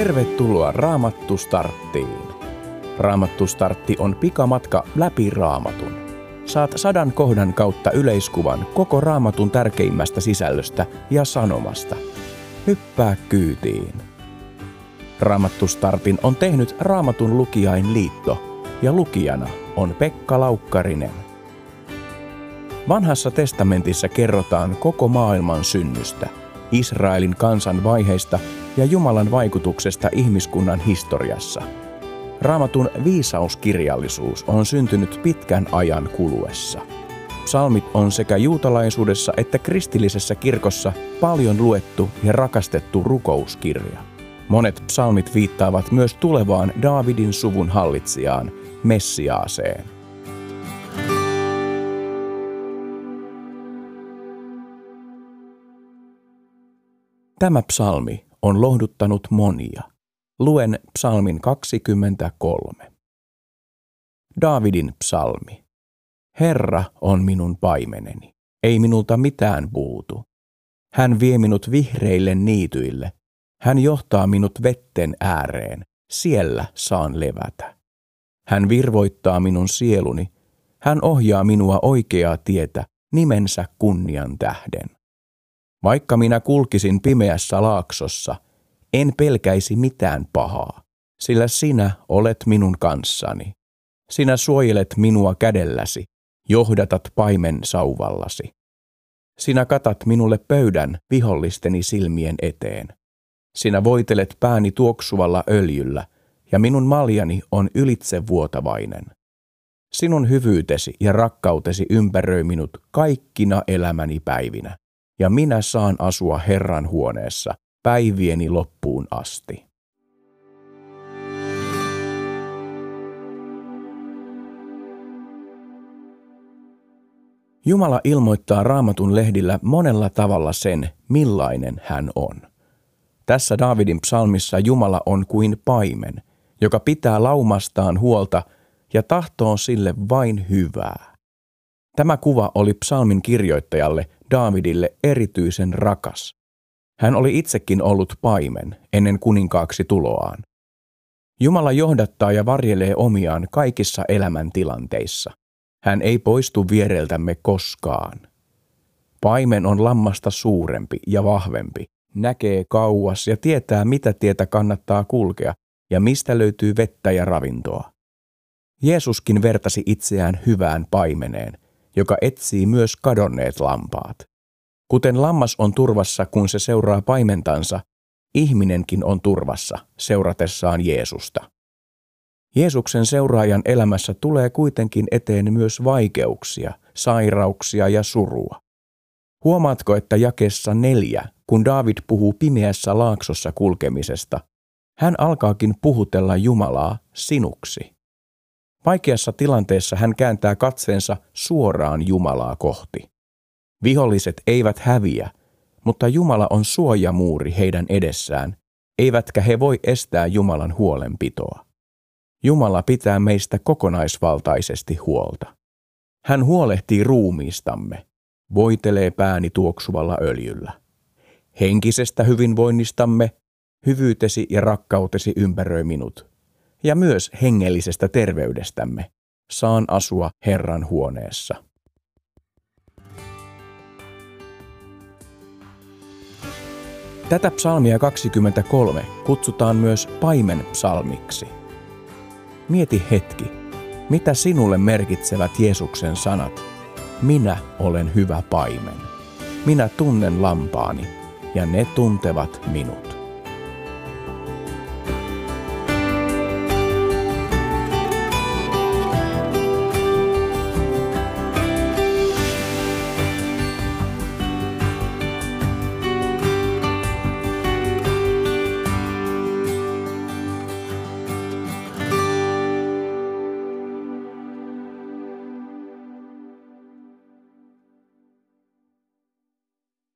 Tervetuloa Raamattu Starttiin. Raamattu Startti on pikamatka läpi Raamatun. Saat sadan kohdan kautta yleiskuvan koko Raamatun tärkeimmästä sisällöstä ja sanomasta. Hyppää kyytiin. Raamattu Startin on tehnyt Raamatun lukijain liitto ja lukijana on Pekka Laukkarinen. Vanhassa testamentissa kerrotaan koko maailman synnystä, Israelin kansan vaiheista ja Jumalan vaikutuksesta ihmiskunnan historiassa. Raamatun viisauskirjallisuus on syntynyt pitkän ajan kuluessa. Psalmit on sekä juutalaisuudessa että kristillisessä kirkossa paljon luettu ja rakastettu rukouskirja. Monet psalmit viittaavat myös tulevaan Daavidin suvun hallitsijaan, Messiaaseen. Tämä psalmi on lohduttanut monia. Luen psalmin 23. Daavidin psalmi. Herra on minun paimeneni, ei minulta mitään puutu. Hän vie minut vihreille niityille. Hän johtaa minut vetten ääreen, siellä saan levätä. Hän virvoittaa minun sieluni, hän ohjaa minua oikeaa tietä nimensä kunnian tähden. Vaikka minä kulkisin pimeässä laaksossa, en pelkäisi mitään pahaa, sillä sinä olet minun kanssani. Sinä suojelet minua kädelläsi, johdatat paimen sauvallasi. Sinä katat minulle pöydän vihollisteni silmien eteen. Sinä voitelet pääni tuoksuvalla öljyllä, ja minun maljani on ylitsevuotavainen. Sinun hyvyytesi ja rakkautesi ympäröi minut kaikkina elämäni päivinä ja minä saan asua Herran huoneessa päivieni loppuun asti. Jumala ilmoittaa raamatun lehdillä monella tavalla sen, millainen hän on. Tässä Daavidin psalmissa Jumala on kuin paimen, joka pitää laumastaan huolta ja tahtoo sille vain hyvää. Tämä kuva oli psalmin kirjoittajalle Daavidille erityisen rakas. Hän oli itsekin ollut paimen ennen kuninkaaksi tuloaan. Jumala johdattaa ja varjelee omiaan kaikissa elämäntilanteissa. Hän ei poistu viereltämme koskaan. Paimen on lammasta suurempi ja vahvempi, näkee kauas ja tietää mitä tietä kannattaa kulkea ja mistä löytyy vettä ja ravintoa. Jeesuskin vertasi itseään hyvään paimeneen, joka etsii myös kadonneet lampaat. Kuten lammas on turvassa, kun se seuraa paimentansa, ihminenkin on turvassa seuratessaan Jeesusta. Jeesuksen seuraajan elämässä tulee kuitenkin eteen myös vaikeuksia, sairauksia ja surua. Huomaatko, että jakessa neljä, kun David puhuu pimeässä laaksossa kulkemisesta, hän alkaakin puhutella Jumalaa sinuksi. Vaikeassa tilanteessa hän kääntää katseensa suoraan Jumalaa kohti. Viholliset eivät häviä, mutta Jumala on suojamuuri heidän edessään, eivätkä he voi estää Jumalan huolenpitoa. Jumala pitää meistä kokonaisvaltaisesti huolta. Hän huolehtii ruumiistamme, voitelee pääni tuoksuvalla öljyllä. Henkisestä hyvinvoinnistamme, hyvyytesi ja rakkautesi ympäröi minut, ja myös hengellisestä terveydestämme. Saan asua Herran huoneessa. Tätä psalmia 23 kutsutaan myös paimen psalmiksi. Mieti hetki, mitä sinulle merkitsevät Jeesuksen sanat. Minä olen hyvä paimen. Minä tunnen lampaani ja ne tuntevat minut.